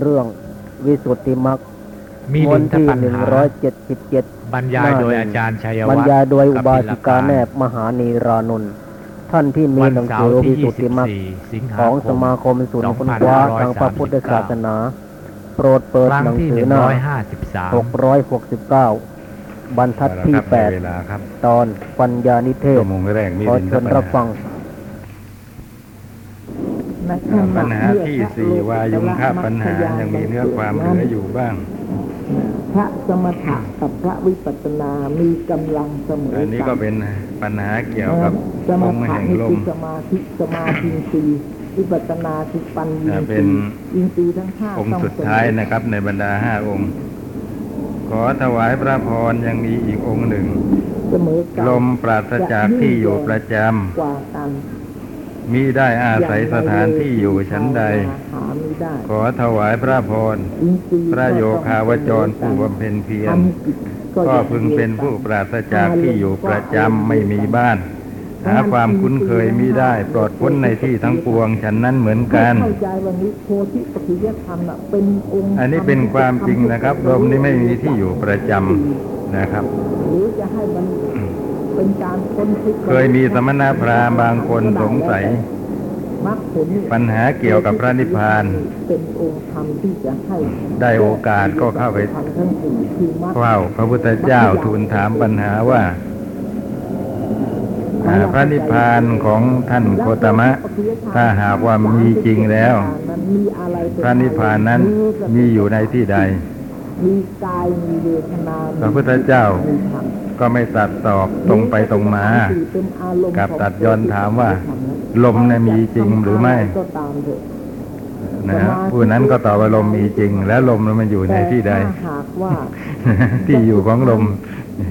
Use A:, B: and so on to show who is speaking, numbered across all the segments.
A: เรื่องวิสุทธิมรรค
B: มี
A: มว
B: ดิ
A: ล
B: นท
A: ที่
B: ปัญ
A: หนึ่ง
B: หา
A: ร้อยเจ็ดสิบเจ็ด
B: บรรยายโดยอาจารย์ชัย
A: บร
B: วั
A: ร
B: ฒน์
A: ยายโดยอุบาสิกา
B: กับ
A: แนบมหานีรานนท์ท่านที่มี
B: วัน
A: หนัง
B: เสา
A: สือ
B: ร์
A: วิ
B: ที่
A: สุทธิมรรค
B: 24 สิงหา
A: ของ
B: ค
A: ส
B: ม
A: มาคมศูนย์ค้นคว้าทางพระพุทธศาสนา โปรดเปิด
B: ครั้ง
A: หนัง
B: ที่
A: สือหน้า
B: 153
A: 669 บรรทัดที่
C: ครับได้เวลาครับ
A: 8 ตอนปัญญานิเทศ
C: ชั่วโมงแรกมี
A: ขอ
C: ดิน
A: เชิญรับฟัง
C: ปัญหาที่สี่วายุงค่าปัญหายังมีเนื้อความเหลืออยู่บ้าง
D: พระสมถะกับพระวิปัสสนามีกำลังเสมอ
C: อันนี้ก็เป็นปัญหาเกี่ยวกับ
D: สม
C: องค์
D: ถะ
C: แห่ง
D: นี่
C: ล
D: คื
C: ม
D: อสมาธิสมาธิสีวิปัสสนาคือปัญญี
C: อ่าเป็น
D: อินทรีย์ทั้งห้า
C: องค์
D: ต้
C: สุดท้ายนะครับ ในบรรดาห้าองค์ ขอถวายพระพรยังมีอีกองค์หนึ่ง
D: เสมอกัน
C: ลมปราศจากที่อยู่ประจ
D: กว่ากันำ
C: มิได้อาศัยสถานที่อยู่ชั้นใด
D: หาไม่ได้
C: ขอถวายพระพร
D: อินทรีย์
C: พระโยคาวจรผู้บำเพ็ญเพียร
D: ทำกิจ
C: ก็พึงเป็นผู้ปราศจากที่อยู่ประจำไม่มีบ้าน หาความคุ้นเคยมิได้ปลอดพ้นในที่ทั้งปวงฉันนั้นเหมือนกัน
D: เข้าใจวันนี้โพธิปัจจยธรรมน่ะเป็นองค์
C: อันนี้เป็นความจริงนะครับลมนี้ไม่มีที่อยู่ประจำนะครับ
D: หรือจะให้มัน เป็นการค้นคิด
C: เคยมีสมณพราหมณ์บางคนสงสัย
D: มรรคผลนี่
C: ปัญหาเกี่ยวกับพระนิพพาน
D: เป็นองค์ธรรมที่จะให้
C: ได้โอกาสก็เข้าไป
D: ธรรมทั้งสี่คือมรรค
C: เฝ้าพระพุทธเจ้าทูลถามปัญหาว่าอ่าพระนิพพานของท่านโคตมะ ถ้าหากว่ามีจริงแล้ว
D: มีอะไรเป็
C: พระนิพพานนั้นมีอยู่ในที่ใด
D: มีกายมีเวทนา
C: พระพุทธเจ้า
D: มีธรรม
C: ก็ไม่ตัดตอบตรงไปตรงมา
D: เป็นอารมณ์
C: กับ
D: ของ
C: ตัดย้อนถามว่า ลมน่ะมีจริงหรือไม่
D: ก็ตามเถอะ
C: นะฮะผู้นั้นก็ตอบว่าลมมีจริง แล้วลมมันอยู่ในที่ใด
D: แต่ถ้าหากว่า
C: ที่อยู่ของลม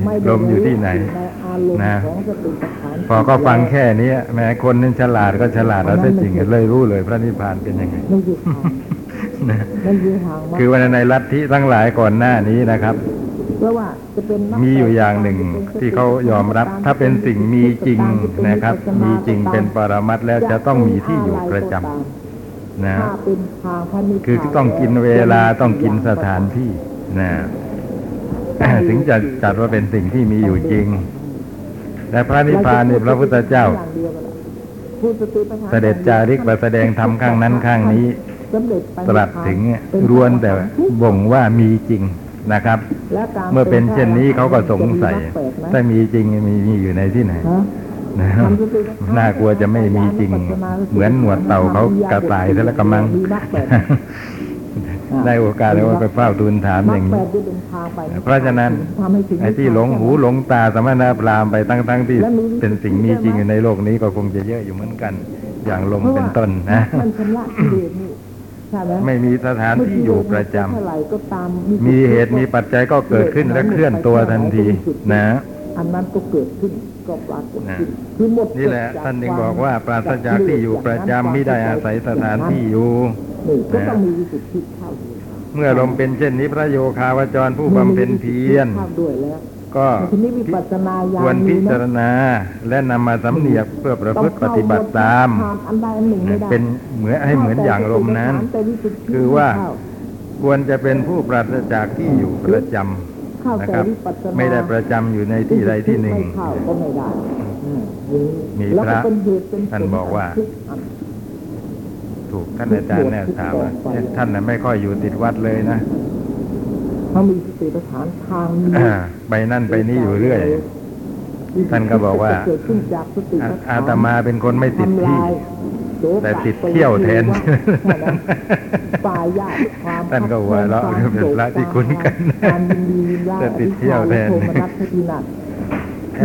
D: ไม่ได้
C: ลมอยู่ที่ไหน
D: ในอารมณ์
C: นะ
D: ของสติปัฏฐาน
C: พอก็ฟังแค่นี้แม้คนนั้นฉลาดก็ฉลาดแล้วแท้จริงเลยรู้เลย พระนิพพานเป็นยังไง
D: ไม่อยู่ทาง
C: นะ
D: ไม่อยู่ทางมรรค
C: คือว่าในลัทธิทั้งหลายก่อนหน้านี้นะครับ
D: เพราะว่าจะเป็นนัก
C: มีอยู่อย่างหนึ่งที่เขายอมรับ ถ้าเป็นสิ่งมีจริงนะครับ มีจริงเป็นปรมัตถ์แล้วจะต้องมีที่อยู่ประจำนะ
D: ถ้าเป็นทางพระนิพพาน
C: คือต้องกินเวลาต้องกินสถานที่นะถึงจะจัดว่าเป็นสิ่งที่มีอยู่จริงแต่พระนิพพานเนี่ยพระพุทธเจ้า
D: ผู้สติปัฏฐาน
C: เสด็จจาริกมาแสดงธรรมข้างนั้นข้างนี้
D: สำเร็จไป
C: ตรัสถึงเนี่ยล้วนแต่บ่งว่ามีจริง นะครับ
D: และการ
C: เมื่อเป็นเช่นนี้เขาก็สงสัย
D: จะมีมรรคแปดไหม
C: ถ้ามีจริงมีมีอยู่ในที่ไหน
D: ฮะ
C: นะครับน่ากลัวจะไม่มีจริง เหมือนหนวดเต่าเขากระต่ายซะแล้วกำลัง
D: มีมรรคแปด
C: ได้โอกาสแล้วว่าไปเฝ้าทูลถามอย่าง
D: มร
C: นี้
D: รคแปดที่เป็นทางไป
C: เพราะฉะนั้น
D: ทำให้ถึง
C: ไอ้ที่หลงหูหลงตาสมณพราหมณ์ไปตั้งทั้งที่เป็นสิ่งมีจริงอยู่ในโลกนี้ก็คงจะเยอะอยู่เหมือนกัน อย่างลมเป็นต้นนะ
D: ไหม
C: ไม่มีสถานที่อยู่ประจำ
D: เท่าไหร่ก็ตาม
C: มีเหตุมีปัจจัยก็เกิดขึ้นและเคลื่อนตัวทันที นะ
D: อันนั้นก็เกิดขึ้นก็ปรากฏขึ้น
C: นะ
D: คือหมด
C: นี่แหละท่านจึงบอกว่าปราศจากที่อยู่ประจำไม่ได้อาศัยสถานที่อยู่
D: นี่ก็ต้องมีวิสุทธิเข้าด้วย
C: เมื่อลมเป็นเช่นนี้พระโยคาวจรผู้บำเพ็ญเพียร
D: เข้าด้วยแล้ว
C: ก็
D: ทีนี้วิปัสสนาญาณ
C: ควรพิจาร
D: มีไหม
C: ณาและนำมาสำเนียกเพื่อประพฤติปฏิบัติตาม
D: ต้องเข้หดอันใดอันหนึ่งไม่ได้
C: เป็นเหมือนให้เหมือนอย่างลมนั้น
D: แต่วิสุทธิ
C: คือว่า
D: เข้
C: ควรจะเป็นผู้ปราศจากที่อยู่ประจำ
D: เข้า
C: นะ
D: แต่
C: ครับ
D: วิปัสสนา
C: ไม่ได้ประจำอยู่ในที่ใดที่หนึ่ง
D: ไม่เข้าก็ไม่ได้อืมอย่างนี้
C: มี
D: แล้ว
C: พระ
D: เป็นเหตุเป็นผล
C: ท่านบอกว่า
D: ทุกอัน
C: ถูกท่านอาจารย์เนี่ยถามว่าเอ๊ะท่านน่ะไม่ค่อยอยู่ติดวัดเลยนะ
D: เขามีสติปัฏฐานทางนี้
C: อ่าไปนั่นไปนี่อยู่เรื่อย ท่านก็บอกว่า
D: เกิดขึ้นจากสติ
C: อา
D: ปัฏฐาน
C: อาตมาเป็นคนไม่ติดที่
D: ทำลายโสกะ
C: แต่ติดเที่ยวแทน
D: แค่นั้นปลายญาติความ
C: ท่านก็หัวเราะ
D: คับ
C: เป็นพระที่คุ้นกัน
D: การยินดียินร้าย
C: แต่ติดเที่ยวแทน
D: อธิษฐาและโทมนัสพินัส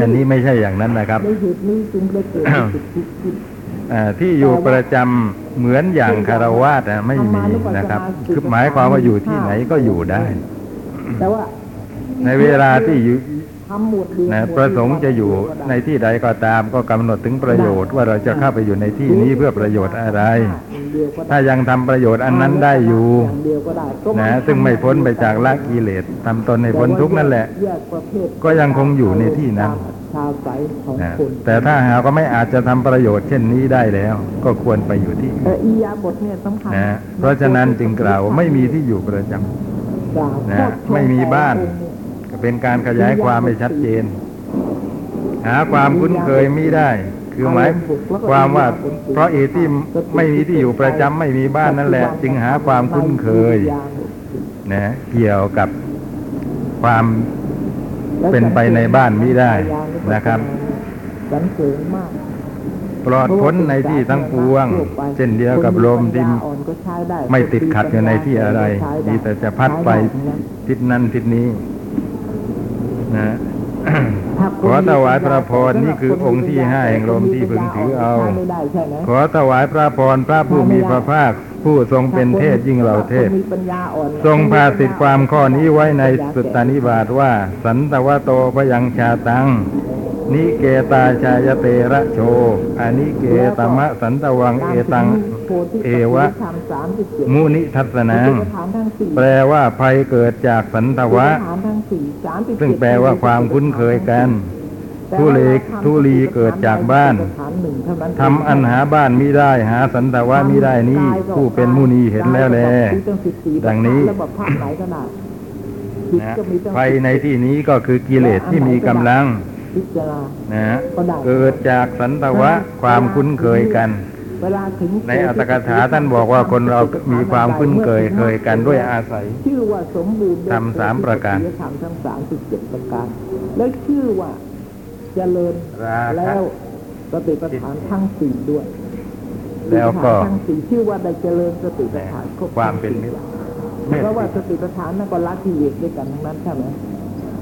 C: อันนี้ไม่ใช่อย่างนั้นนะครับ
D: ในเหตุนี้จึงได้เกิดวิสุทธิขึ้น
C: อ่าที่อยู่ประจำเหมือนอย่างคารวาสอะไม่มีนะครับ คือหมายความว่าอยู่ที่ไหนก็อยู่ได้
D: แต่ว่า
C: ในเวลาที่อยู่
D: ทำหมวดเดียว
C: นะ
D: หมวด
C: ประสงค์จะอยู่
D: เดีวก็
C: ใน
D: ได้
C: ที่ใดก็ตามก็กำหนดถึงประโยชน์ว่าเราจะเข้าไปอยู่ในที่นี้เพื่อประโยชน์อะไร
D: อย่างเดียวก็ได้
C: ถ้ายังทำประโยชน์อันนั้นได้อยู่า
D: งเดียวก็ได้ก็
C: นะซึ่งไม่พ้นไปจากละกิเลสทำตนให้พ้นทุกข์นั่นแหละ
D: แยกประเภท
C: ก็ยังคงอยู่ในที่นั้น
D: ชาวไสของ
C: นะ
D: คน
C: แต่ถ้าหากว่าไม่อาจจะทำประโยชน์เช่นนี้ได้แล้ว ก็ควรไปอยู่ที่
D: เอ
C: อื่น
D: ออียาบทเนี่ยสำคัญ
C: นะเพราะฉะนั้นจึงกล่าวว่าไม่มีที่อยู่ประจำ
D: กล่าว
C: นะ
D: โทษ
C: ไม่มีบ้าน
D: องค์เย
C: ก็เป็นการขยายความไม่ชัดเจน หาความคุ้นเคยไม่ได้ คือหมายความว่าเพราะเหตุที่ไม่มีที่อยู่ประจำไม่มีบ้านนั่นแหละ จึงหาความคุ้นเคยนะเกี่ยวกับความเป็นไปในบ้านมิได้นะครับ
D: สันเสริญมาก
C: ปลอดพ้นในที่ทั้งปวง เช่นเดียวกับลมที่ไม่ติดขัดอยู่ในที่อะไร มีแต่จะพัดไปทิศนั้นทิศนี้นะขอถวายพระพรนี่คือองค์ที่ห้าแห่งลมที่พึงถือเอา ขอถวายพระพรพระผู้มีพระภาค ผู้ทรงเป็นเทพยิ่งเหล่าเทพทรงพาสิทธิความข้อนี้ไว้ในสุตตานิบาตว่า สันตวโตพยังชาตัง นิเกตาชายเตระโชอานิเกตมะสันตวังเอตัง เอวะ มุนิทัศนัง แปลว่าภัยเกิดจากสันตวะ ซึ่งแปลว่าความคุ้นเคยกัน ทุเลกทุลีเกิดจากบ้านทำอันหาบ้านมิได้หาสันตวะมิได้นี้ผู้เป็นมุนีเห็นแล้วแล ดังนี้
D: ระบบภาคไหนก็ได้ผิด
C: นะ
D: ก็มีตั้ง
C: ภัยในที่นี้ก็คือกิเลสที่มีกำลัง
D: พิจารณา
C: นะฮะเกิดจากสันตวะความคุ้นเคยกัน
D: เวลาถึง
C: ในอัตถกถาท่านบอกว่าคนเรามีความคุ้นเคยเคยกันด้วยอาศัย
D: ชื่อว่าสมบูรณ์
C: ทำสามประการ
D: ทำทั้งสามสิบเจ็ดประการ แล้วชื่อว่าเจริญ
C: ราคะ
D: แล้วสติปัฏฐานทั้งสี่ด้วย
C: แล้วก็
D: สติปัฏฐานทั้งสี่ชื่อว่าได้เจริญสติปัฏฐานครบ
C: ความเป็นมิตร
D: เพราะว่าสติปัฏฐานนั่นก็ละกิเลสด้วยกันทั้งนั้นใช่ไหม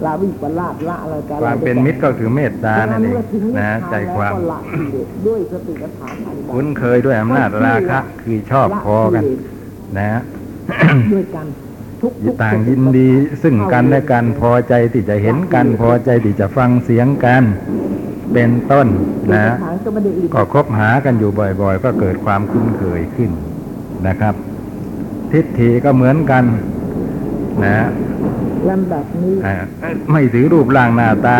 D: ละวิปลาสละอะไรกัน
C: ความเป็นมิตรก็คือเมตตานั่นเองนะใจความ
D: ก็ละกิเลสด้วยสติปัฏฐานอันใด
C: คุ้นเคยด้วยอำนาจราคะ คือชอบพอกัน นะฮะ
D: ด้วยกันทุกๆ
C: ต่างยินดีซึ่งกันและกันพอใจที่จะเห็นกัน พอใจที่จะฟังเสียงกัน เป็นต้นนะ
D: สติปัฏฐานก็ไม่ได้อื่น
C: ก็คบหากันอยู่บ่อย ๆ ก็เกิดความคุ้นเคยขึ้นนะครับ ทิฏฐิก็เหมือนกัน นะ
D: ลำดับนี้
C: อ่าไม่ถือรูปร่างหน้าตา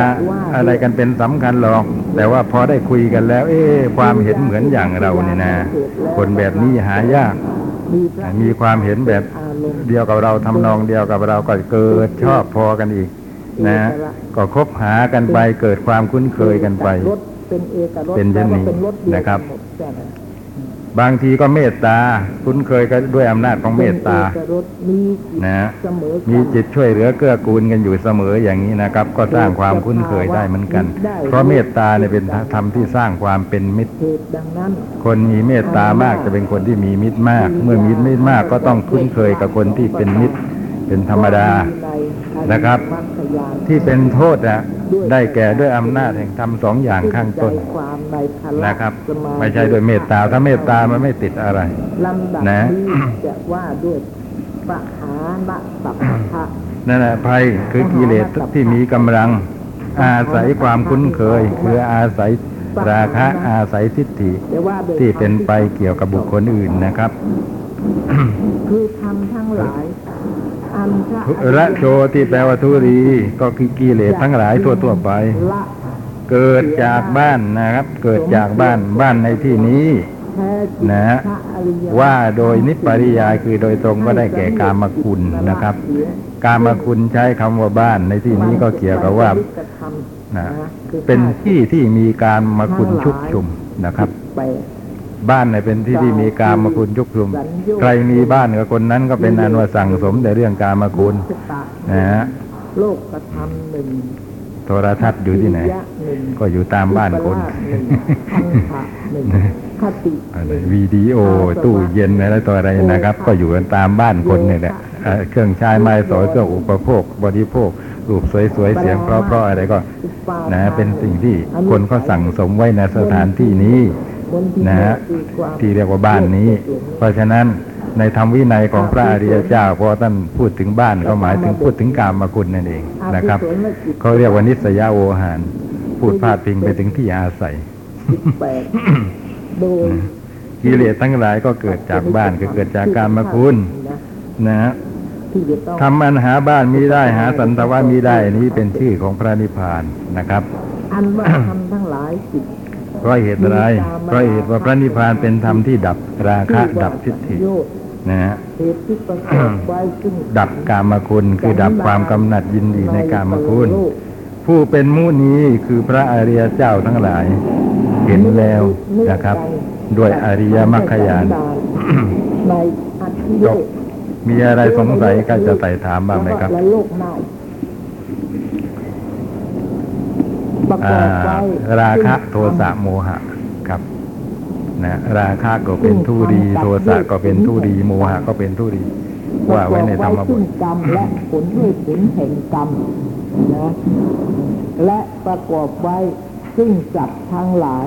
C: อะไรกันเป็นสำคัญหรอก แต่ว่าพอได้คุยกันแล้ว เอ๊ะความเห็นเหมือนอย่างเราเนี่ยนะ คนแบบนี้หายาก
D: มีพระ
C: มีความเห็นแบบ
D: อารมณ์
C: เดียวกับเราทำนองเดียวกับเราก็เกิดชอบพอกันอีก นะ ก็คบหากันไปเกิดความคุ้นเคยกันไป
D: รถเป็นเอกรถ
C: เป็นเช่นนี้
D: แปลว่าเป็นรถเดียวกั
C: นะครับ
D: หมดใช่ไหม
C: บางทีก็เมตตา คุ้นเคยกันด้วยอำนาจของเมตตา
D: เป็นเอกรถมีจิต
C: นะ
D: เสมอกัน
C: มีจิตช่วยเหลือเกื้อกูลกันอยู่เสมออย่างนี้นะครับ ก็สร้างความคุ้นเคยได้เหมือนกัน เพราะเมตตาเนี่ยเป็นธรรมที่สร้างความเป็นมิตร
D: เหตุดังนั้น
C: คนมีเมตตามากจะเป็นคนที่มีมิตรมาก เมื่อมีมิตรมากก็ต้องคุ้นเคยกับคนที่เป็นมิตรเป็นธรรมดา นะครับ ที่เป็นโทษอะได้แก่ด้วยอำนาจแห่งธรรมสองอย่างข้างต้น
D: ความในพละ
C: นะครับ
D: สาธิ
C: ไม่ใช่ด้วยเมตตาถ้าเมตตามันไม่ติดอะไร
D: ลำดับ
C: นะ
D: นี้จะว่าด้วยปะหานะสัพพะ
C: นั่นแหละภัยคือกิเลสที่มีกำลัง อาศัยความคุ้นเคย คืออาศัยราคะอาศัยทิฏฐิ
D: แต่ว่าโดย
C: ที่เป็นไปเกี่ยวกับบุคคลอื่นนะครับ
D: คือทำทั้งหลาย อันพระ
C: โชที่แปลว่าทุรี ก็คือกิเลสทั้งหลายทั่วๆไป เกิดจากบ้านนะครับ เกิดจากบ้านบ้านในที่นี้นะ
D: พระ
C: ว่าโดยนิปริยายคือโดยตรงก็ได้แก่กามคุณนะครับ กามคุณใช้คำว่าบ้านในที่นี้ก็เกี่ยวกับว่านะเป็นที่ที่มีการมาคุณชุกชุมนะครับ บ้านเนี่ยเป็นที่ที่มีการมาคุณชุกชุม ใครมีบ้านกับคนนั้นก็เป็นอันว่าสั่งสมแต่เรื่องการมาคุณ
D: ชะตา
C: นะฮะ
D: โลกกระทำหนึ่ง
C: โทรทัศน์อยู่ที่ไหน
D: วิริยะหนึ่ง
C: ก็อยู่ตามบ้านคน
D: วิปลสหนึ่งพันธะหนึ่งคติ
C: อะไร
D: หนึ่ง
C: วิดีโอตู้เย็นอะไรต่ออะไรนะครับ ก็อยู่กันตามบ้านคนเนี่ยแหละเอ่อเครื่องใช้ไม้สอยเครื่องอุปโภค บริโภครูปสวยๆเสียงเพราะๆอะไรก็นะเป็นสิ่งที่คนเขาสั่งสมไว้ในสถานที่นี้ นะฮะที่เรียกว่าบ้านนี้ เพราะฉะนั้นในธรรมวินัยของพระอริยเจ้าพอท่านพูดถึงบ้านก็หมายถึงพูดถึงกามคุณนั่นเองนะครับเขาเรียกว่านิสยาโวหาร พูดพาดพิงไปถึงที่อาศัยกิเลสทั้งหลายก็เกิดจากบ้านก็เกิดจากการมาคุณนะฮะ
D: ทำ
C: อันหาบ้านมีได้หาสันตวะมีได้นี้เป็นชื่อของพระนิพพานนะครับ
D: อันว่าทำทั้งหลายสิบ
C: เพราะเหตุอะไรเพราะเหตุว่าพระนิพพานเป็นธรรมที่ดับราคะ ดับทิฏฐิ
D: โยชน์
C: นะฮะ
D: เหตุที่ประกอบไว้ซึ่ง
C: ดับกามคุณคือดับความกำหนัดยินดีในกามคุณ ผู้เป็นมุนีคือพระอริยเจ้าทั้งหลาย เห็นแล้วนะครับ ด้วยอริยมรรคญาณ
D: ในอัตถิโยชน์
C: มีอะไรสงสัยก็จะไต่ถามบ้างไหมครับ
D: และโลกหน้า ประก
C: อ่า
D: อบไว้
C: ราคะโทสะโมหะครับนะราคะก็เป็นทุรีโทสะก็เป็นทุรีโมหะก็เป็นทุรีว่าไว้ในธรรมบ
D: ซึ่
C: ท
D: งกรรมและผลด้วยผลแห่งกรรมนะและประกอบไว้ซึ่งจับทั้งหลาย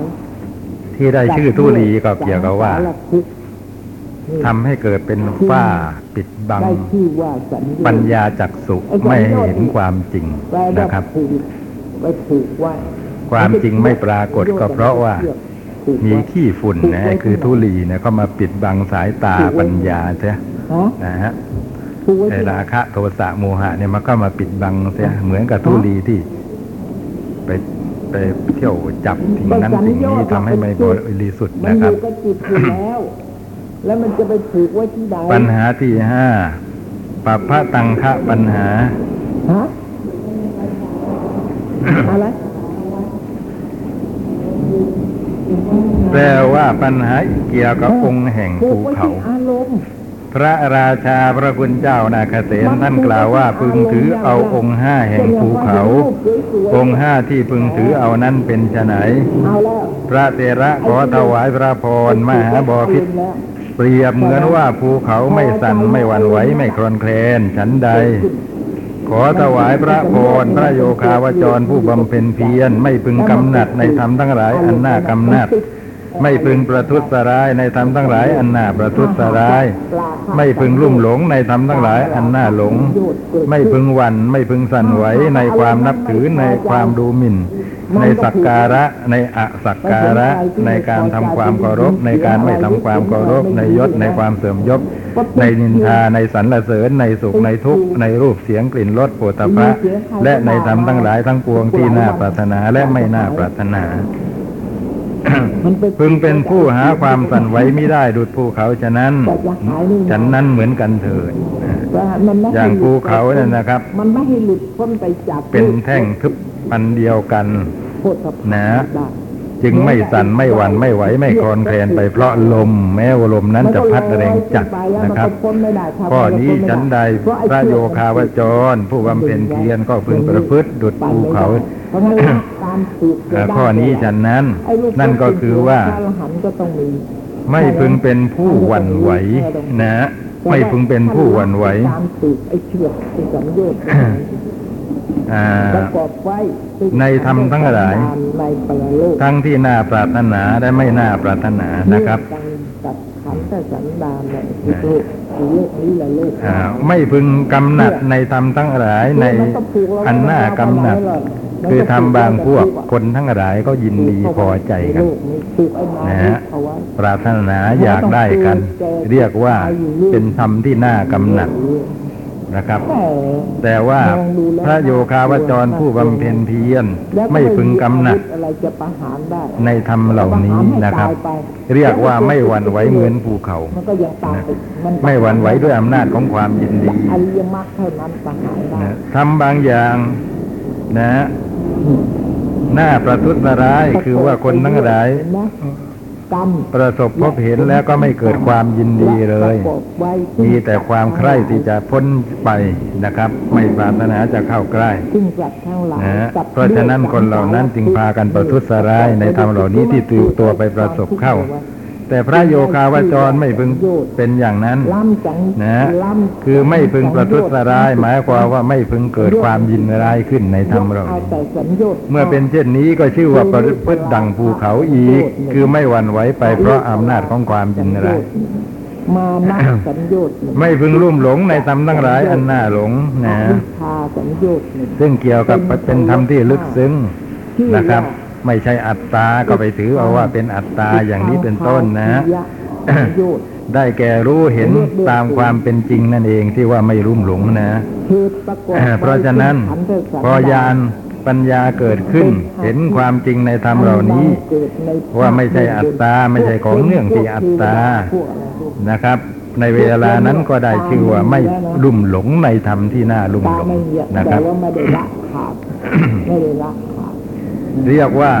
C: ที่ได้ชื่อทุรีก็เกี่ยวกับว่า
D: สังสรทุกข์นี่
C: ทำให้เกิดเป็นฝ้าปิดบัง
D: ได้ชื่อว่าสัญญ
C: ปัญญาจักสุไม่ให้เห็นความจริง
D: แปลว่า
C: นะครับ
D: ผูกไว้ผูกไว้
C: ความจริงไม่ปรากฏก็เพราะว่า
D: ผูกไว้
C: มีขี้ฝุ่นนะคือทุลีเนี่ยก็มาปิดบังสายตาปัญญาใช่
D: ฮะ
C: นะฮะ
D: ผูกไว้
C: ไอ้
D: ที่
C: ราคะโทสะโมหะเนี่ยมันก็มาปิดบังเสียเหมือนกับทุลีที่ ไปไปเที่ยวจับสิ่งนั้นสิ่งนี้ทำให้ไม่บริสุทธิ์
D: มัน
C: นะ
D: อ
C: ครับ
D: ยู่กับจิตอยู่แล้วแล้วมันจะไปผูกไว้ที่ใด
C: ปัญหาที่ห้าปัปพะตังคะปัญหา
D: ฮะอะไร
C: แปลว่าปัญหาเกี่ยวกับองค์แห่ง
D: ผู
C: ภู
D: กไว้
C: เขา
D: ที่อารมณ์
C: พระราชาพระคุณเจ้านาคเสนท่านกล่าวว่าพึงถือเอาองค์ห้าแห่งภูเขา องค์ห้าที่พึงถือเอานั้นเป็นไฉน
D: เอาแล้ว
C: พระเตระขอถวายพระพรมหาบอพิษเปรียบเหมือนว่าภูเขาไม่สั่นไม่หวั่นไหวไม่คลอนแคลนฉันใด ขอถวายพระพรพระโยคาวจรผู้บำเพ็ญเพียรไม่พึงกำหนัดในธรรมทั้งหลายอันน่ากำหนัด ไม่พึงประทุษร้ายในธรรมทั้งหลายอันน่าประทุษร้าย ไม่พึงลุ่มหลงในธรรมทั้งหลายอันน่าหลง ไม่พึงหวั่นไม่พึงสั่นไหวในความนับถือในความดูหมิ่น ในสักการะในอสักการะ ในการทำความเคารพ ในการไม่ทำความเคารพ ในยศในความเสื่อมยศ ในนินทาในสรรเสริญ ในสุขในทุกข์ในรูปเสียงกลิ่นรสโผฏฐัพพะและในธรรมทั้งหลายทั้งปวงที่น่าปรารถนาและไม่น่าปรารถนา พึงเป็นผู้หาความสั่นไหวไม่ได้ดุดภูเขาฉะนั้น ฉันนั้นเหมือนกันเถิด
D: มันไม่ให้
C: อย่างภูเขาเนี่ยนะครับ
D: มันไม่ให้หลุดพ้นไปจาก
C: เป็นแท่งทึบปันเดียวกัน
D: โคตรสภาพ
C: นะ
D: ได้
C: จึงไม่สั่นไม่หวั่นไม่ไหวไม่คลอนแคลนไปเพราะลม แม้ว่าลมนั้นจะพัดแรงจัดนะครับข้อนี้ฉันใดพระโยคาวจร ผู้บำเพ็ญเพียรก็พึงประพฤติดุดภูเขา
D: เพราะงั้นการผูก
C: อ่าข้อนี้ฉันนั้น
D: ไอ้ลู
C: นั่นก็คือว่า
D: พระอรหันต์ก็ต้องมี
C: ไม่พึงเป็นผู้หวั่นไหวนะไม่พึงเป็นผู้หวั่นไหว
D: การผูกไอ้เชือกไอ้สัญญาณ
C: อ่า
D: ประกอบไว้ซึ่ง
C: ในธรรมทั้งหลาย
D: ในปรโลก
C: ทั้งที่น่าปรารถนาและไม่น่าปรารถนานะครับ
D: เรื่องการตัดขันธ์สันดานในโลกโลกนี้และโลกห
C: อ่า
D: น้า
C: ไม่พึงกำหนัดในธรรมทั้งหลายในอันน่ากำหนัด คือทำบางพวกคนทั้งหลายก็ยินดีพอใจกัน
D: นะ
C: ฮะปรารถนาอยากได้กัน เรียกว่าเป็นธรรมที่น่ากำหนัดนะครับ
D: แต่
C: ว่าพระโยคาวจรผู้บำเพ็ญเพียรไม่พึงกำหนัดในธรรมเหล่านี้นะครับ เรียกว่าไม่หวั่นไหวเหมือนภูเขา
D: ไม่
C: หวั่นไหวด้วยอำนาจของความยินดีทำบางอย่าง นะหน้าประทุษร้ายคือว่าคนทั้งหลาย
D: เห็นไหมกรรม
C: ประสบพบเห็นแล้วก็ไม่เกิดความยินดีเลย
D: ประกอบไว้
C: มีแต่ความใคร่ที่จะพ้นไปนะครับ ไม่ปรารถนาจะเข้าใกล้
D: ซึ่งสัตว์ทั้งหลาย
C: นะฮะ
D: กับ
C: เพราะฉะนั้นคนเหล่านั้นจึงพากันประทุษร้ายในธรรมเหล่านี้ที่ติวตัวไปประสบเข้า แต่พระโยคาวจรไม่พึงเป็นอย่างนั้น
D: ล้ำจัง
C: นะ
D: ล้ำ
C: คือไม่พึงประทุษร้าย หมายความว่าไม่พึงเกิดความยินร้ายขึ้นในธรรมเหล่า
D: เอา
C: นี้
D: แต่สัญญาณ
C: เมื่อเป็นเช่นนี้ก็ชื่อว่าประพฤติดังภูเขาอีก คือไม่หวั่นไหวไปเพราะอำนาจของความยินร้าย
D: มานะสัญญาณหนึ่ง
C: ไม่พึงลุ่มหลงในธรรมทั้งหลายอันน่าหลงนะ
D: อวิชชาสัญญาณหนึ่ง
C: ซึ่งเกี่ยวกับเป็นธรรมที่ลึกซึ้ง
D: ชื่อ
C: นะครับ
D: ว่า
C: ไม่ใช่อัตตาก็ไปถือเอาว่าเป็นอัตตาอย่างนี้เป็นต้นนะ
D: สัญญาณ
C: ได้แก่รู้เห็นตามความเป็นจริงนั่นเองที่ว่าไม่รุ่มหลงนะ
D: คือประกอบไว้
C: เพราะฉะนั้น
D: ซึ่งขัธ์สัน
C: พอยานปัญญาเกิดขึ้น เห็นความจริงในธรรมเหล่านี้
D: เกิดใน
C: ว่าไม่ใช่อัตตาไม่ใช่ของเนื่องที่อัตตา
D: พวกอะไรพวก
C: นะครับ ในเวลานั้นก็ได้ชื่อว่าไม่ลุ่มหลงในธรรมที่น่าลุ่ม
D: ตา
C: หลง
D: ไม่เหยียบ
C: นะค
D: แต่
C: รับ
D: ว่าไม่ได้ละขาดไม่ได้ละขาด
C: เรียกว่า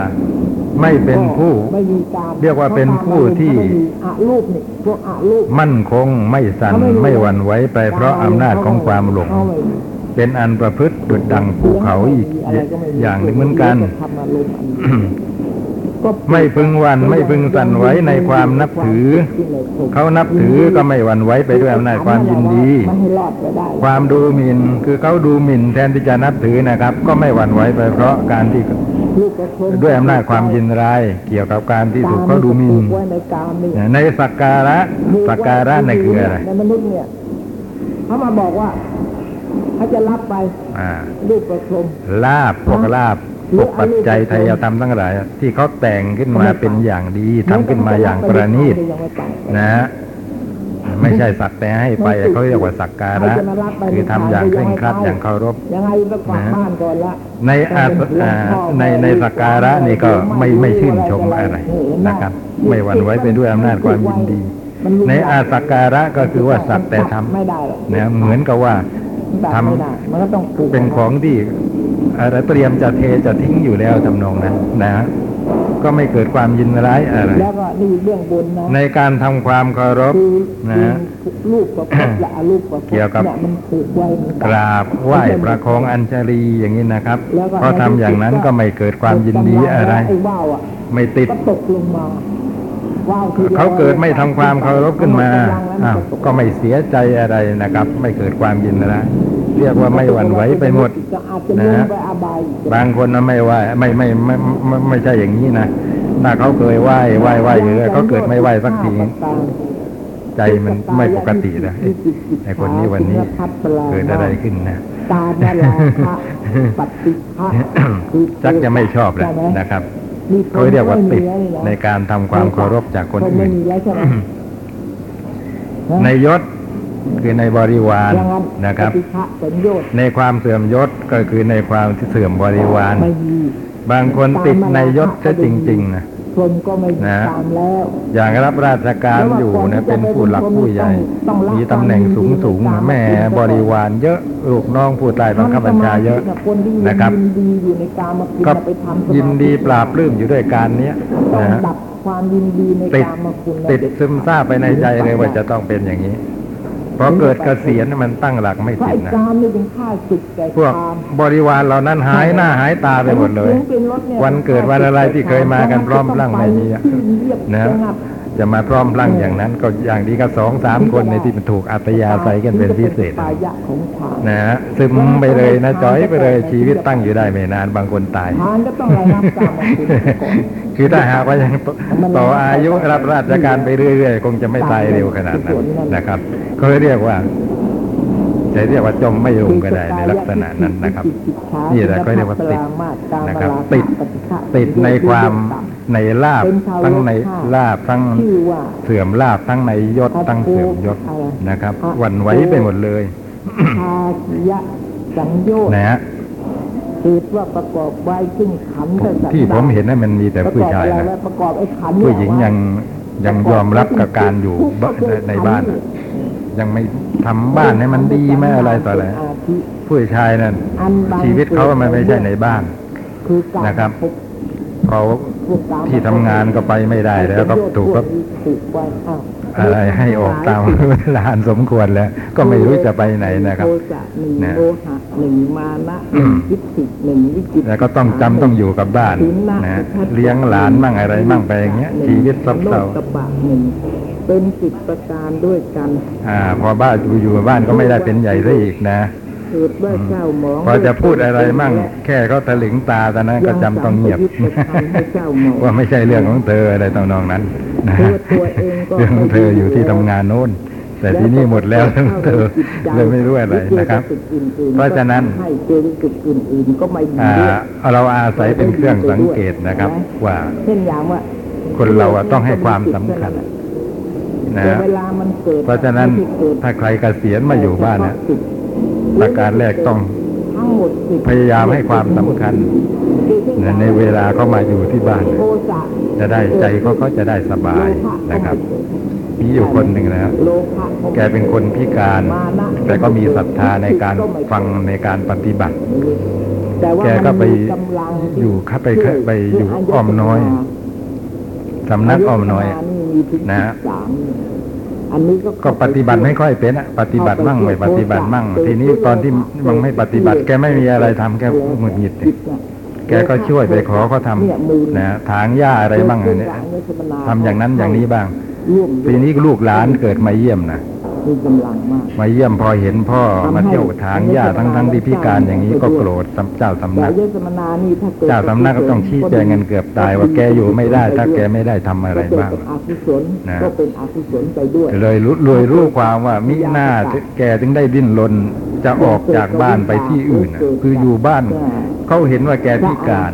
C: ไม่เป็นผู้
D: ไม่มีการ
C: เรียกว่าเป็นผู้ที่
D: ไม่มีอะรูปนี่พวกอะรูป
C: มั่นคงไม่สั่นไม่หวั่นไหวไปเพราะอำนาจของความหลง
D: เขาไม่มี
C: เป็นอันประพฤติดุดดังภูเขาอีกอย่างหนึ่งเหมือนกัน
D: ทำอารมณ์อันนี้ก็
C: ไม่พึงหวันไม่พึงสั่นไหวในความนับถือ เขานับถือก็ไม่หวั่นไหวไปด้วยอำนาจความยินดี
D: ไม่ให้รอดไปได้
C: ความดูหมิ่นคือเขาดูหมิ่นแทนที่จะนับถือนะครับ ก็ไม่หวั่นไหวไปเพราะการที่
D: ลูกกระทง
C: ด้วยอำนาจความยินร้าย เกี่ยวกับการที่ถูกเขาดูหมิ่น
D: ผูกไว้ในกามนี่
C: ในสักการะสักการะนั่นคืออะไร
D: ในมนุษย์เนี่ยเขามาบอกว่าเขาจะรับไป
C: อ่า
D: ลูกกระทง
C: ลาบพวกลาบพวกปัจจัยไทยธรรมทั้งหลาย ที่เขาแต่งขึ้นมาเป็นอย่างดีทำขึ้นมาอย่างประณีต
D: ยังไม่ไป
C: นะฮะ ไม่ใช่สักแต่ให้ไปเขาเรียกว่าสักการะคือทำอย่างเคร่งครัดอย่างเคารพ
D: ยังไงต้องกลับบ้านก่อนละ
C: ในอาสอ่าในในสักการะนี่ก็ไม่ไม่ชื่นชมอะไรนะครับ ไม่หวั่นไหวไปด้วยอำนาจความยินดี ในอาสักการะก็คือว่าสักแต่ท
D: ไม่ได้หรอกำ
C: นะเหมือนกับว่า
D: ตัด
C: ทำ
D: ไม่ได้มันก็ต้องปลูก
C: เป็นของที่อะไรเตรียมจะเทจะทิ้งอยู่แล้วทำนองนั้นนะฮะ ก็ไม่เกิดความยินร้ายอะไร
D: แล้วก็นี่เรื่องบุญนะ
C: ในการทำความเคารพ
D: คือ
C: นะฮะ
D: คือลูกประพฤติและอลูกประพฤติ
C: เกี่ยวกับ
D: นี่มันผูกไว้เหมือน
C: ก
D: กัน
C: ราบไหว้ประคองอัญชลีอย่างนี้นะครับ
D: แล้วก็
C: เพราะทำอย่างนั้นก็ไม่เกิดความยินดีอะไร
D: ไอ้ว่าวอะ
C: ไม่ติด
D: ก็ตกลงมาว่าวทีดียว
C: เขาเกิดไม่ทำความเคารพขึ้นมาำ
D: ลังแล้ว
C: อ้าว
D: ต
C: ก็ไม่เสียใจอะไรนะครับ ไม่เกิดความยินร้าย เรียกว่าไม่หวั่นไหวไปหมด
D: ก็อาจจะ
C: นะ
D: ลง
C: ฮะ
D: ไปอบายอีก
C: บางคนนะไม่ไหวไม่ไม่ไม่ไม่ไม่ไม่ใช่อย่างนี้นะถ้าเขาเคยไหว้ไหว้ไหว้อยู่แล้วเขาเกิดไม่ไหว้สักทีใจมันไม่ปกตินะเอ๊ะไอคนนี้วันนี้เกิดอะไรขึ้นนะ
D: ตาดาราคะปฏิฆะคือ
C: ชักจะไม่ชอบแล้ว
D: ใไหม
C: นะครับ
D: นี่
C: เขาเรียกว่าติด
D: ไม่มีแล้ว
C: ในการทำความเคารพจากคน
D: ไม่
C: อื่น
D: มีแล้วใช่ไหม
C: ในยศ คือในบริวาร
D: อย่างนั้น
C: นะครับ
D: ปฏิฆะสัญโยชน์
C: ในความเสื่อมยศก็คือในความที่เสื่อมบริวาร
D: ไม่มี
C: บางคนติดในยศซะจริง ๆ นะ
D: พรหมก็ไม่มี
C: นะ
D: ตามแล้ว
C: อย่างรับราชการอยู่นะเป็นผู้หลักผู้ใหญ่ มีตำแหน่งสูงสูงๆนะแม่บริวารเยอะลูกน้องผู้ใต้บังคับบัญชาเยอะ
D: คนที่
C: นะครับ
D: ยินดีอยู่ในการมาคุณ
C: ก็
D: ไปทำสมาธิ
C: ยินดีปราบปลื้มอยู่ด้วยการเนี้ย
D: ต้อง
C: นะฮะ
D: ดับความยินดีใน
C: ติด
D: การมาคุณ
C: ติดซึมซาบไปในใจเลยว่าจะต้องเป็นอย่างนี้ พอเกิดเกษียณมันตั้งหลักไม่
D: เพราะ
C: ติด
D: ไอ้
C: นะ
D: การนี่เป็นค่าศึกแก่
C: พวก
D: กาม
C: บริวารเหล่านั้นหายหน้าหายตาไปหมดเลย วันเกิดวันอะไรที่เคยมากันพร้อมพลั่งไม่มีอะนะจะมาพร้อมพลั่งอย่างนั้น ก็อย่างดีก็สองสามคนในที่มันถูกอัตยาศัยกันเป็นพิเศษ
D: ปายะของฌาน
C: นะฮะซึมไปเลยนะจอยไปเลยชีวิตตั้งอยู่ได้ไม่นานบางคนตาย
D: ฌานก็ต้องระงับกามมาคุณก่อน
C: คือถ้าหากว่ายังต่ออายุรับราชการไปเรื่อยๆ คงจะไม่ตายเร็วขนาดนั้นนะครับ ก็เรียกว่าจะเรียกว่าจมไม่ลงก็ได้ในลักษณะนั้นนะครับ นี่แหละเขาเรียกว่าติดนะครับ ติดติดในความในลาบทั้งในลาบทั้ง
D: ชื่อว่า
C: เสื่อมลาบทั้งในยศทั้งเสื่อมยศนะครับหวันไหวไปหมดเลย
D: ภาคิยะสัญโยชน์
C: นะฮะ
D: เหตุว่าประกอบไว้ซึ่งขันธ์และสันดาน
C: ที่ผมเห็นนั้นมันมีแต่ผู้ชาย
D: ประกอบอะไร
C: นะ
D: ไว้ประกอบไอ้ขันธ์เนี่
C: ผู้หญิงยังยังยอมรับกับการอยู่บ้านในบ้าน ยังไม่ทำบ้านให้มันดีไม่อะไรต่ออะไรา
D: ทิ
C: ผู้ชายนั่น
D: อันบัง
C: ชีวิตเขามันไม่ใช่ในบ้าน
D: คือการ
C: นะครับ
D: พบ
C: เขา
D: พวกกร
C: ที่ทำงานก็ไปไม่ได้แล้วก็ถูกก็
D: ถูกไว้อ้าว
C: อะไรให้ออกตามเวลาอันสมควรแล้ว ก็ไม่รู้จะไปไหนนะครับ
D: โทสะหนึ่ง
C: นะ
D: โลหะหนึ่งมานะหนึ่งวิจิตรหนึ่งวิจิตร
C: แล้วก็ต้องจำต้องอยู่กับบ้านนะฮะเลี้ยงหลานมั่งอะไรมั่งไปอย่างเงี้ยชีวิตซบเซา
D: โลกบะหนึ่ง เป็นสิบประการด้วยกัน
C: อ่า พอบ้านอยู่อยู่บ้านก็ไม่ได้เป็นใหญ่ซะอีกนะ
D: เกิดว่าเจ้าหมอง
C: พอจะพูดอะไรมั่ง แค่เขาถลึงตาตอนนั้นก็จำต้องเงียบว่าไม่ใช่เรื่องของเธออะไรตองนองนั้นนะ
D: ตัวตัวเองก็
C: เรื่องของเธออยู่ที่ทำงานโน้น แต่ที่นี่หมดแล้วเรื่องของเธอเลยไม่รู้อะไรนะครับ เพราะฉะนั้น
D: ให้เจอจุดอื่นๆก็ไม่ดี
C: อ่า
D: ด้วย
C: เราอาศัยเป็นเครื่องสังเกตนะครับ ว่า
D: เช่นอย่างว่า
C: คนเราอะต้องให้ความสำคัญ นะ
D: แต่
C: ฮะ
D: เวลามันเกิด
C: เพราะฉะนั้น
D: ไม่ได้เกิด
C: ถ้าใครเกษียณมาอยู่บ้านเนี่ยประการแรกต้อง
D: ทั้งหมดสิบ
C: พยายามให้ความสำคัญในในเวลาเขามาอยู่ที่บ้าน
D: โทสะ
C: จะได้ใจเขาก็จะได้สบายนะครับมีอยู่คนหนึ่งนะครับ
D: โลภะ
C: แกเป็นคนพิการ
D: มานะ
C: แต่ก็มีศรัทธาในการฟังในการปฏิบัติ
D: แต่ว่า
C: แกก็ไป
D: มันมีกำลังที่
C: อยู่เข้าไป
D: ช่ว
C: ไปอยู่อ้อมน้อยสำนักอ้อมน้อย
D: มีถึง
C: นะฮะ
D: สามอันนี้ก็
C: ก็ปฏิบัติไม่ค่อยเป็นอะปฏิบัติมั่งไม่ปฏิบัติมั่ง ทีนี้ตอนที่มันไม่ปฏิบัติ แกไม่มีอะไรทำแกหงุดหงิดเนี่ยแกก็ช่วยไปขอเขาทำนะถางหญ้าอะไรบ้างเนี่ยทำอย่างนั้นอย่างนี้บ้าง
D: ร่วม
C: ทีนี้ลูกหลานเกิดมาเยี่ยมนะ
D: มีกำลังมาก
C: มาเยี่ยมพอเห็นพ่อมาเที่ยวถางหญ้าทั้งทั้งๆที่พิการอย่างนี้ก็โกรธเจ้าสำ
D: แต่
C: นัก
D: ยศมนานี่ถ้าเกิด
C: เจ้าสำนักก็ต้องชี้แจงกันเกือบตายว่าแกอยู่ไม่ได้ ถ้าแกไม่ได้ทำอะไรบ้าง
D: ก็เป็นอกุศล
C: นะ
D: ก็เป็นอกุศลไปด้วย
C: เลยรู้เลยรู้ความว่ามิหน้าแกถึงได้ดิ้นรนจะออกจากบ้านไปที่อื่นน่ะคืออยู่บ้านเขาเห็นว่าแกพิการ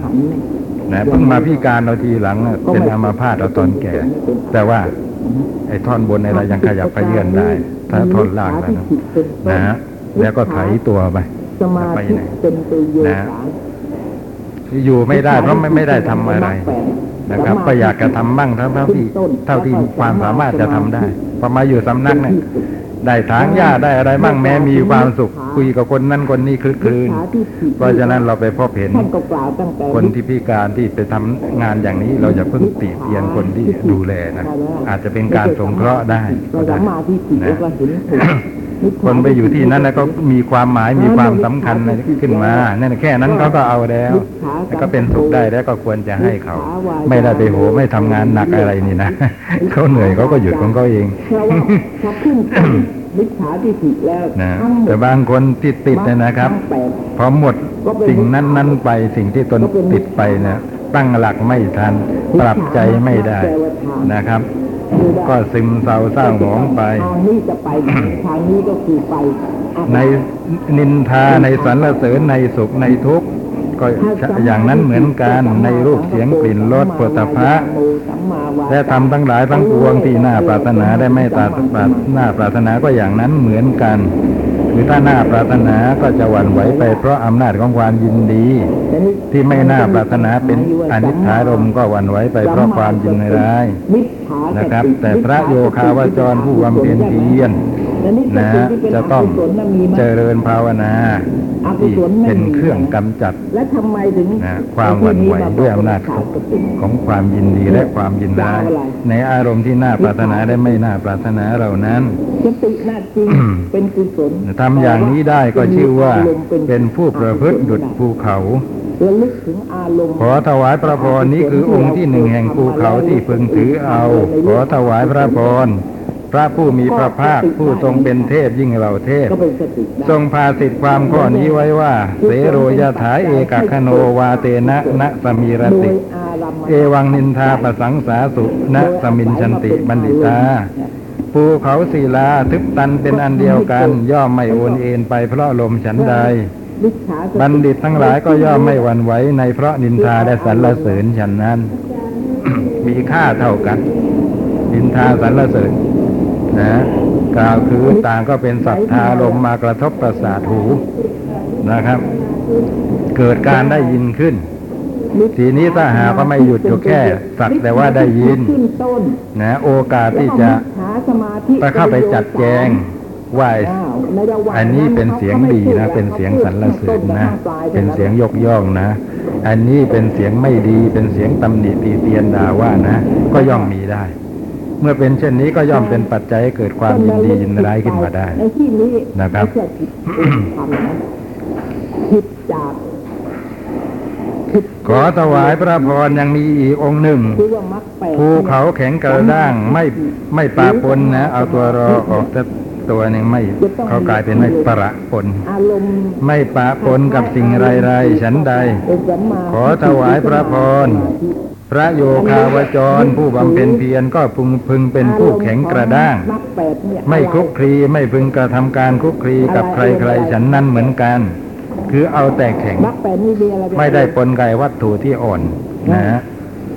C: นะเพิ่งมาพิการเราทีหลังน่ะเป็นอัมาพาตเราตอนแก่ แต่ว่าไอ้ท่อนบนอะไรยังขยับไปเยื่อนได้ ถ้าท่อนล่างแล้วนะนะฮะแล้วก็ไถตัวไป
D: สมา
C: ไป
D: ธิ
C: ไหน
D: เป็นตัวโย
C: นะ
D: สาร
C: อยู่ไม่ได้เพราะไม่ไม่ได้ทำอะไรนะครับ ก็อยากจะทำบ้างเท่าเท่าที่เท่าที่ความสามารถจะทำได้พอมาอยู่สำนักเนี่ย ได้ถางหญ้าได้อะไรบ้างแม้มีความสุข คุยกับคนนั้นคนนี้คลึกคลืนเพราะฉะนั้นเราไปพบเห็น
D: ท่านก็กล่าวตั้งแต่
C: คนที่พิการที่ไปทำงานอย่างนี้ เราจะเพิ่งติเตียนคนที่ดูแลนะอาจจะเป็นการสงเคราะห์ได้
D: เรา
C: ก็ได้
D: สามารถที่จิต
C: นะ
D: ก็เห็นถูก
C: คนไปอยู่ที่นั้นแล้วก็มีความหมายมีความสำคัญขึ้นมานั่นแค่นั้นเขาก็เอาแล้วแล้วก็เป็นสุขได้แล้วก็ควรจะให้เขา ไม่ได้ไปโหไม่ทำงานหนักอะไรนี่นะเขาเหนื่อยเขาก็หยุดของเขาเอง
D: นเป็นมิจฉาทิฏฐิแล้ว
C: นะแต่บางคนที่ติดเนี่ยนะครับ พอหมดสิ่งนั้นนั้นไปสิ่งที่ตนติดไปเนี่ย ตั้งหลักไม่ทัน ปรับใจไม่ได้นะครับ ก็ซึมเศร้าเศร้าหมองไป
D: ทางนี้จะไปทางนี้ก็คือไปอะ
C: ในนินทาในสรรเสริญในสุขในทุกข์ ก็อย่างนั้นเหมือนกันในรูปเสียงกลิ่นรสปุถะพระและทำทั้งหลายทั้งปวงที่น่าปรารถนาได้ไม่ตราปารน่าปรารถนาก็อย่างนั้นเหมือนกันคือถ้าหน่าปรารถนาก็จะหวั่นไหวไปเพราะอำนาจของความยินดี ที่ไม่น่าปรารถนาเป็นอนิจฐารมก็หวั่นไหวไปเพราะความยินร้ายนะครับ แต่พระโยคาวจรผู้บำเพ็ญเพียร
D: นี่
C: นะ
D: สติที่เป็น
C: จะต้อง
D: กุศลน่ะมีไหม
C: เจริญภาวนา
D: อกุ
C: ที่
D: ศลไม่มี
C: เป็นเครื่องกำจัด
D: และทำไมถึง
C: นะความหวั่นไหวด้วยอำนาจของของความยินดีและความยินร้ายในอารมณ์ที่น่าปรารถนาและไม่น่าปรารถนาเหล่านั้น
D: สติน่าจริงเป็นกุศล
C: ทำอย่างนี้ได้ก็ชื่อว่าเป็นผู้ประพฤติดุจภูเขา
D: ระลึกถึงอารมณ์
C: ขอถวายพระพรนี้คือองค์ที่หนึ่งแห่งภูเขาที่พึงถือเอา ขอถวายพระพร พระผู้มีพระภาคผู้ทรงเป็นเทพยิ่งเหล่าเทพ
D: ก็เป็นสติได้
C: ทรงพาสิทธิความข้อนี้ไว้ว่า เสโรยถาเอกคโนวาเตนะนะสมีร
D: โด
C: ติ
D: ยอาราม
C: เอวังนินทาปสังสาสุนะสมินชันติบัณฑิตาภูเขาศิลาทึบตันเป็นอันเดียวกัน ย่อมไม่โอนเอ็นไปเพราะลมฉันใด
D: มิจฉาสติ
C: บัณฑิตทั้งหลายก็ย่อมไม่หวั่นไหวในเพราะนินทาและสรรเสริญฉันนั้น มีค่าเท่ากัน นินทาสรรเสริญ นะกล่าวคือต่างก็เป็นศรัทธาลมมากระทบประสาทหูนะครับ เกิดการได้ยินขึ้น ทีนี้ถ้าหากว่าไม่หยุดอยู่แค่สักแต่ว่าได้ยิน
D: นะ
C: โอกาสที่จะ
D: จฉาสมาธิ
C: ไปเข้าไปจัดแจงว่า
D: อ้าวในระหว่าง
C: อันนี้เป็นเสียงดีนะ เป็นเสียงสรรเสริญนะ เป็นเสียงยกย่องนะ อันนี้เป็นเสียงไม่ดี เป็นเสียงตำหนิตีเตียนด่าว่านะ ก็ย่อมมีได้ เมื่อเป็นเช่นนี้ก็ย่อมเป็นปัจจัยให้เกิดความยินดียินร้ายขึ้นมาได้
D: ในที่นี้
C: นะครับ
D: ไม่ใช่ผิดทำนะผิดจากผิด
C: ขอถวายพระพรยังมีอีกองค์หนึ่ง
D: คือว่ามรรคแปด
C: ภูเขาแข็งกระด้างไม่ไม่ปะปนนะ เอาตัวรอออกแต่ตัวหนึ่งไม่เขากลายเป็นไม่ประปน
D: อารมณ์
C: ไม่ปะปนกับสิ่งไรๆฉันใด
D: เป็นสัมมา
C: ขอถวายพระพร พระโยคาวจรผู้บำเพ็ญเพียรก็พึงพึงเป็นผู้แข็งกระด้าง
D: มรรคแปดเนี่ย
C: ไม่คลุกคลีไม่พึงกระทำการคลุกคลีกับใครๆฉันนั้นเหมือนกัน คือเอาแต่แข็ง
D: มรรคแปดนี่มีอะไรเป็น
C: ไม่ได้ปนไก่วัตถุที่อ่อนนะฮะ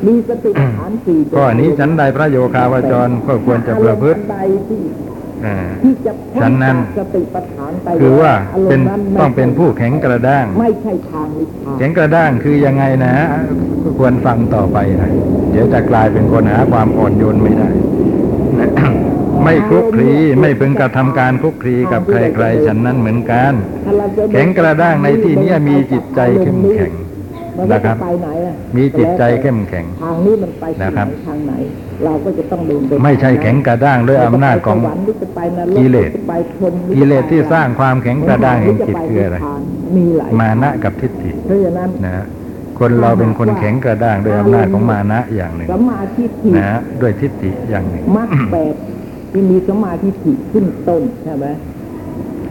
D: มีสติฐานสี่
C: ข้อนี้ฉันใดพระโยคาวจรก็ควรจะประพฤติ
D: อันใดที่
C: อ่า
D: ที่จะพ้
C: ฉันนั้น
D: จากสติปัฏฐานไป
C: คือว่า
D: อารมณ์
C: เป็น
D: นั้นไม่
C: ต้องเป็นผู้แข็งกระด้าง
D: ไม่ใช่ทางนิพพาน
C: แข็งกระด้างคือยังไงนะก็ควรฟังต่อไปนะเดี๋ยวจะกลายเป็นคนหาความอ่อนโยนไม่ได้นะไม่คลุกคลีไม่พึงกระทำการคลุกคลีกับใครๆฉันนั้นเหมือนกัน
D: ถ้าเราจะ
C: แข็งกระด้างในที่นี้มีจิตใจเข้มแข็ง
D: มั น
C: นะครับ
D: จไปไหนอะ
C: มีจิตใจเข้มแข็ง
D: ทางนี้มันไปที่
C: นะครับ
D: ไหนทางไหน เราก็จะต้องเดินป
C: ไม่ใช่แข็งกระด้างด้วยอำนาจของ
D: จะไปสวรรค์หรือจะไปนรก
C: กิเลส
D: จะไปพรหมหอ
C: กิเลสที่
D: จะไป
C: สร้างความแข็งกระด้างแห่งจิตคืออะไร
D: มีหลาย
C: มานะกับทิฏฐิ
D: เพราะฉะนั้น
C: นะฮะคนเราเป็นคนแข็งกระด้างด้วยอำนาจของมานะอย่างหนึ่ง
D: สมาธิถิ
C: นะฮะด้วยทิฏฐิอย่างหนึ่ง
D: มรรคแปดที่มีสมาธิถิขึ้นต้นใช่ไหม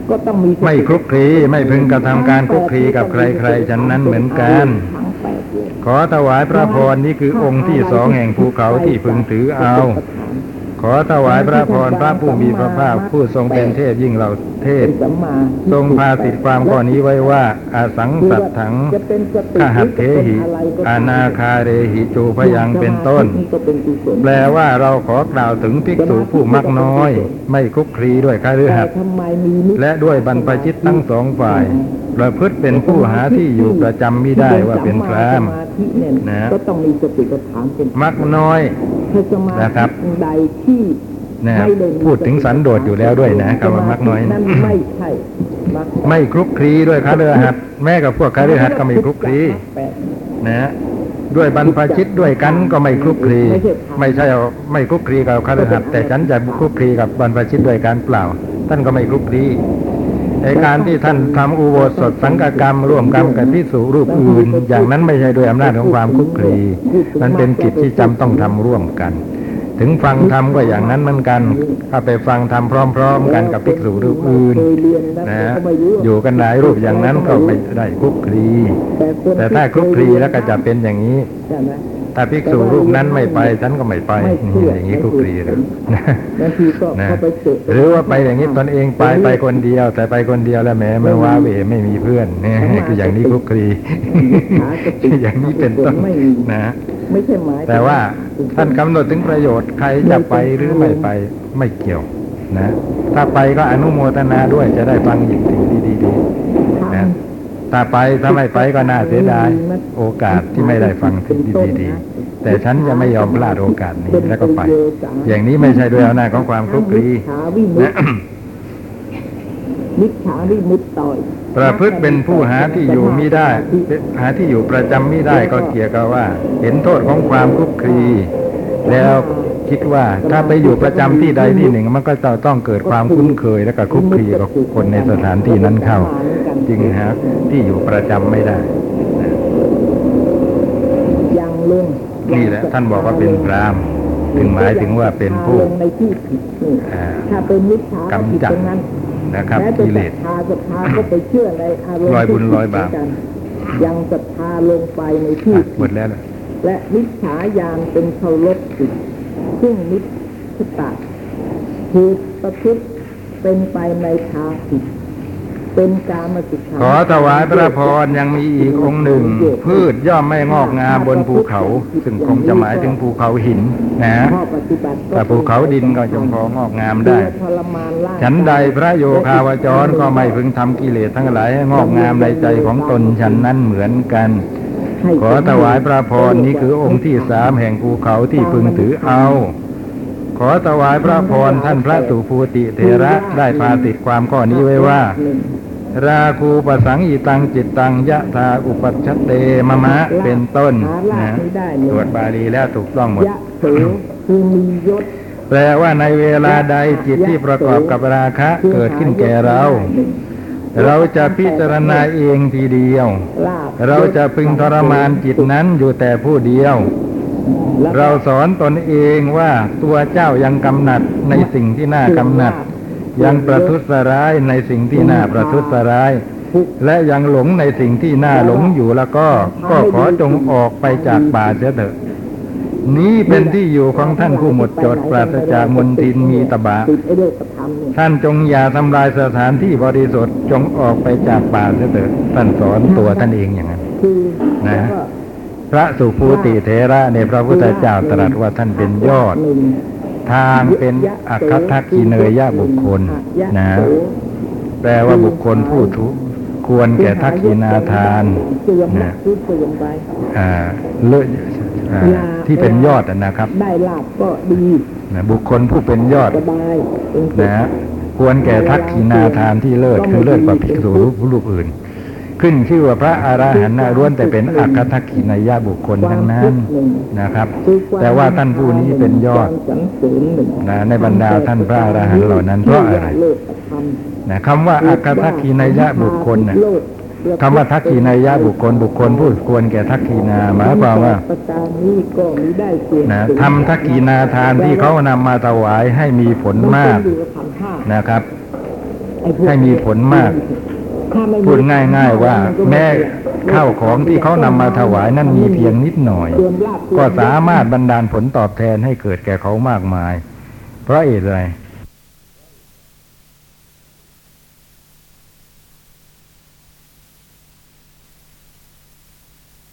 D: ก็ต้องมีสติ
C: ไม่คลุกคลีไม่พึงกระทำการคลุกคลีกับใครๆฉันนั้นเหมือนกัน
D: ทั้งแปดเลย
C: ขอถวายพระพรนี้คือองค์ที่สองแห่งภูเขาที่พึงถือเอา ขอถวายพระพรพระผู้มีพระภาคผู้ทรงเป็นเทพยิ่งเรา เทพ
D: เป็นสัมมา
C: ทรงพาสิทธิความข้อนี้ไว้ว่าอาสังสัตถัง
D: จะเป็นสติ
C: ขหัตเทหิอานาคาเรหิจูพยังเป็นต้น
D: ก็เป็นกุศล
C: แปลว่าเราขอกล่าวถึงภิกษุผู้มักน้อย ไม่คลุกคลีด้วยคฤหัสถ์
D: แต่ทำไมมีนิ
C: และด้วยบรรพชิตทั้งสองฝ่ายประพฤติเป็นผู้หาที่อยู่ประจำไม่ได้ว่าเป็นพราม
D: สมาธิเนี่ย
C: นะ
D: ก็ต้องมีสติปัฏฐานเป็น
C: มักน้อย
D: ถ้าสมา
C: นะครับ
D: ธิใดที่
C: นะครับ
D: ไม่ได้มี
C: พูดถึงสันโดษอยู่แล้วด้วยนะคำว่ามักน้อย
D: นั่นไม่ใช่มัก
C: ไม่คลุกคลีด้วยคฤหัสถ์แม้กับพวกคฤหัสถ์ก็ไม่คลุกคลี
D: แปด
C: นะฮะด้วยบรรพชิตด้วยกันก็ไม่คลุกคลีไม่ใช่เอาไม่คลุกคลีกับคฤหัสถ์แต่ฉันจะคลุกคลีกับบรรพชิตด้วยกันเปล่า ท่านก็ไม่คลุกคลีในการที่ท่านทำอุโบสถสังฆกรรม ร่วมกรรมกับพิสูรูปอื่น อย่างนั้นไม่ใช่ด้วยอำนาจของความคลุกคลีมันเป็นกิจที่จำต้องทำร่วมกัน ถึงฟังธรรมก็อย่างนั้นเหมือนกัน ถ้าไปฟังธรรมพร้อม ๆ กันกับภิกษุรูปอื่น
D: นะ
C: ฮะอยู่กันหลายรูปอย่างนั้นก็ไม่ได้คลุกคลี
D: แต่
C: ถ้าคลุกคลีแล้วก็จะเป็นอย่างนี้
D: ใช่ไหม
C: ถ้าภิกษุรูปนั้นไม่ไปฉันก็ไม่ไปนี่
D: อ
C: ย่างนี้คลุกคลีหรือ
D: บางทีก็
C: นะหรือว่าไปอย่างนี้ตนเองไปไปคนเดียว แต่ไปคนเดียวแล้วแหมมันว้าเวไม่มีเพื่อนเนี่ยคืออย่างนี้คลุกคลีอย่างนี้เป็นต้นนะ
D: ไม่ใช่หมาย
C: แต่ว่าท่านกำหนดถึงประโยชน์ใครจะไปหรือไม่ไปไม่เกี่ยวนะ ถ้าไปก็อนุโมทนาด้วยจะได้ฟังอีกสิ่งที่ดีๆนะถ้าไปถ้าไม่ไปก็น่าเสียดายโอกาสที่ไม่ได้ฟังสิ่งที่ดีๆแต่ฉันจะไม่ยอมพลาดโอกาสนี้แล้วก็ไป อย่างนี้ไม่ใช่ด้วยอำนาจของความคลุกคลี
D: มิจฉาวิมุต
C: นะ
D: ติมิจฉาวิมุตติต่อย
C: ประพฤติเป็นผู้หาที่อยู่มิได้ หาที่อยู่ประจำมิได้ก็เกี่ยวกับว่า เห็นโทษของความคลุกคลีแล้วคิดว่าถ้าไปอยู่ประจำที่ใดที่หนึ่ง มันก็จะต้องเกิดความคุ้นเคยและก็คลุกคลีกับคนในสถานที่นั้นเข้า จึงหาที่อยู่ประจำไม่ได้
D: ยังลง
C: นี่แหละท่านบอกว่าเป็นพรามถึงหมายถึงว่าเป็นผู้
D: ลงในที่ผิดนี่
C: อ่า
D: ถ้าเป็นมิจฉากำ
C: จัด
D: ผิตรง นั้น
C: นะครับ
D: แม้จะ
C: กิเลส
D: ศรัทธาศรัทธาก็ไปเชื่อในอารมณ์
C: ลอยบุญ
D: ที่
C: ลอยบาป
D: ผิดเหมืนกันยังศรัทธาลงไปในที่
C: อะหมดแล้วล่ะ
D: และมิจฉาญาณเป็นเคารพจิตซึ่งมิจฉตาถูกประพฤติเป็นไปในทางผิด เป็นการมาศึกษา
C: ขอถวายพระพรยังมีอีกองค์หนึ่ง พืชย่อมไม่งอกงามบนภูเขา ซึ่งคงจะหมายถึงภูเขาหินนะ
D: ข้อปฏิบัติ
C: แต่ภูเขาดินก็จงพองอกงามได้
D: เพื่อทรมานร่างกาย
C: ฉันใดพระโยคาวจรก็ไม่พึงทำกิเลสทั้งหลายให้งอกงามในใจของตนฉันนั้นเหมือนกัน
D: ให้
C: ขอถวายพระพรนี้คือองค์ที่สามแห่งภูเขาที่พึงถือเอา ขอถวายพระพรท่านพระสุภูติเถระได้พาติดความข้อนี้ไว้ว่า
D: หนึ่ง
C: ราคูปสังอิตังจิตตังยะธาอุปัชชเตมะมะเป็นต้น
D: หาลา
C: นะ
D: ภไม่ได้เลย
C: ตรวจบาลีแล้วถูกต้องหมด
D: ยะโสคือมียศ
C: แปลว่าในเวลาใดจิตที่ประกอบกับราคะเกิดขึ้นแก่เรา เราจะพิจารณาเองทีเดียว
D: ลาภ
C: เราจะพึงทรมานจิตนั้นอยู่แต่ผู้เดียว
D: และ
C: เราสอนตนเองว่าตัวเจ้ายังกำหนัดในสิ่งที่น่ากำหนัด ยังประทุษร้ายในสิ่งที่น่าประทุษร้าย และยังหลงในสิ่งที่น่าหลงอยู่แล้วก็ ก็ขอจงออกไปจากป่าเสียเถอะ นี้เป็นที่อยู่ของท่านผู้หมดจดปราศจากมนทินมีตบะ
D: ท่า
C: นจงอย่าทำลายสถานที่บริสุทธิ์จงออกไปจากป่าเสียเถอะท่านสอนตัวท่านเองอย่างนั้นนะพระสุภูติเถระในพระพุทธเจ้าตรัสว่าท่านเป็นยอด ทางเป็นอัคคทักขิเนยยะบุคคลนะแปลว่าบุคคลผู้ทุควรแก่ทักขินาทาน
D: เสื่อม
C: นะ
D: คือเสื่อมไป
C: อ่าเลิศอ่าที่เป็นยอดอะนะครับ
D: ได้ลาบก็ดี
C: นะบุคคลผู้เป็นยอด
D: สบายเป็นสุข
C: นะควรแก่ทักขินาทานที่เลิศคือเลิศกว่าภิกษุรูปรูปอื่น ขึ้นชื่อว่าพระอรหันต์ล้วนแต่เป็นอัคคทักขินายะบุคคลทั้งนั้นนะครับ แต่ว่าท่านผู้นี้เป็นยอด
D: นะ
C: ในบรรดาท่านพระอรหันต์เหล่านั้นเพราะอะไรนะคำว่าอัคคทักขินายะบุคคลนะคำว่าทักขินายะบุคคลบุคคลผู้ควรแก่ทักขินาหมายความว่า
D: นะ
C: ทำทักขินาทานที่เขานำมาถวายให้มีผลมาก
D: นะ
C: ครับ
D: ไอ้พวก
C: ให้มีผลมาก พูดง่าย ๆ ว่า
D: นก็ไแม้
C: ข้าวของที่เขานำมาถวายนั้นมีเพียงนิดหน่อย
D: เสื่อมลาภเสื่อ
C: ก็สามารถบรรดาลผลตอบแทนให้เกิดแก่เขามากมาย เพราะเหตุอะไร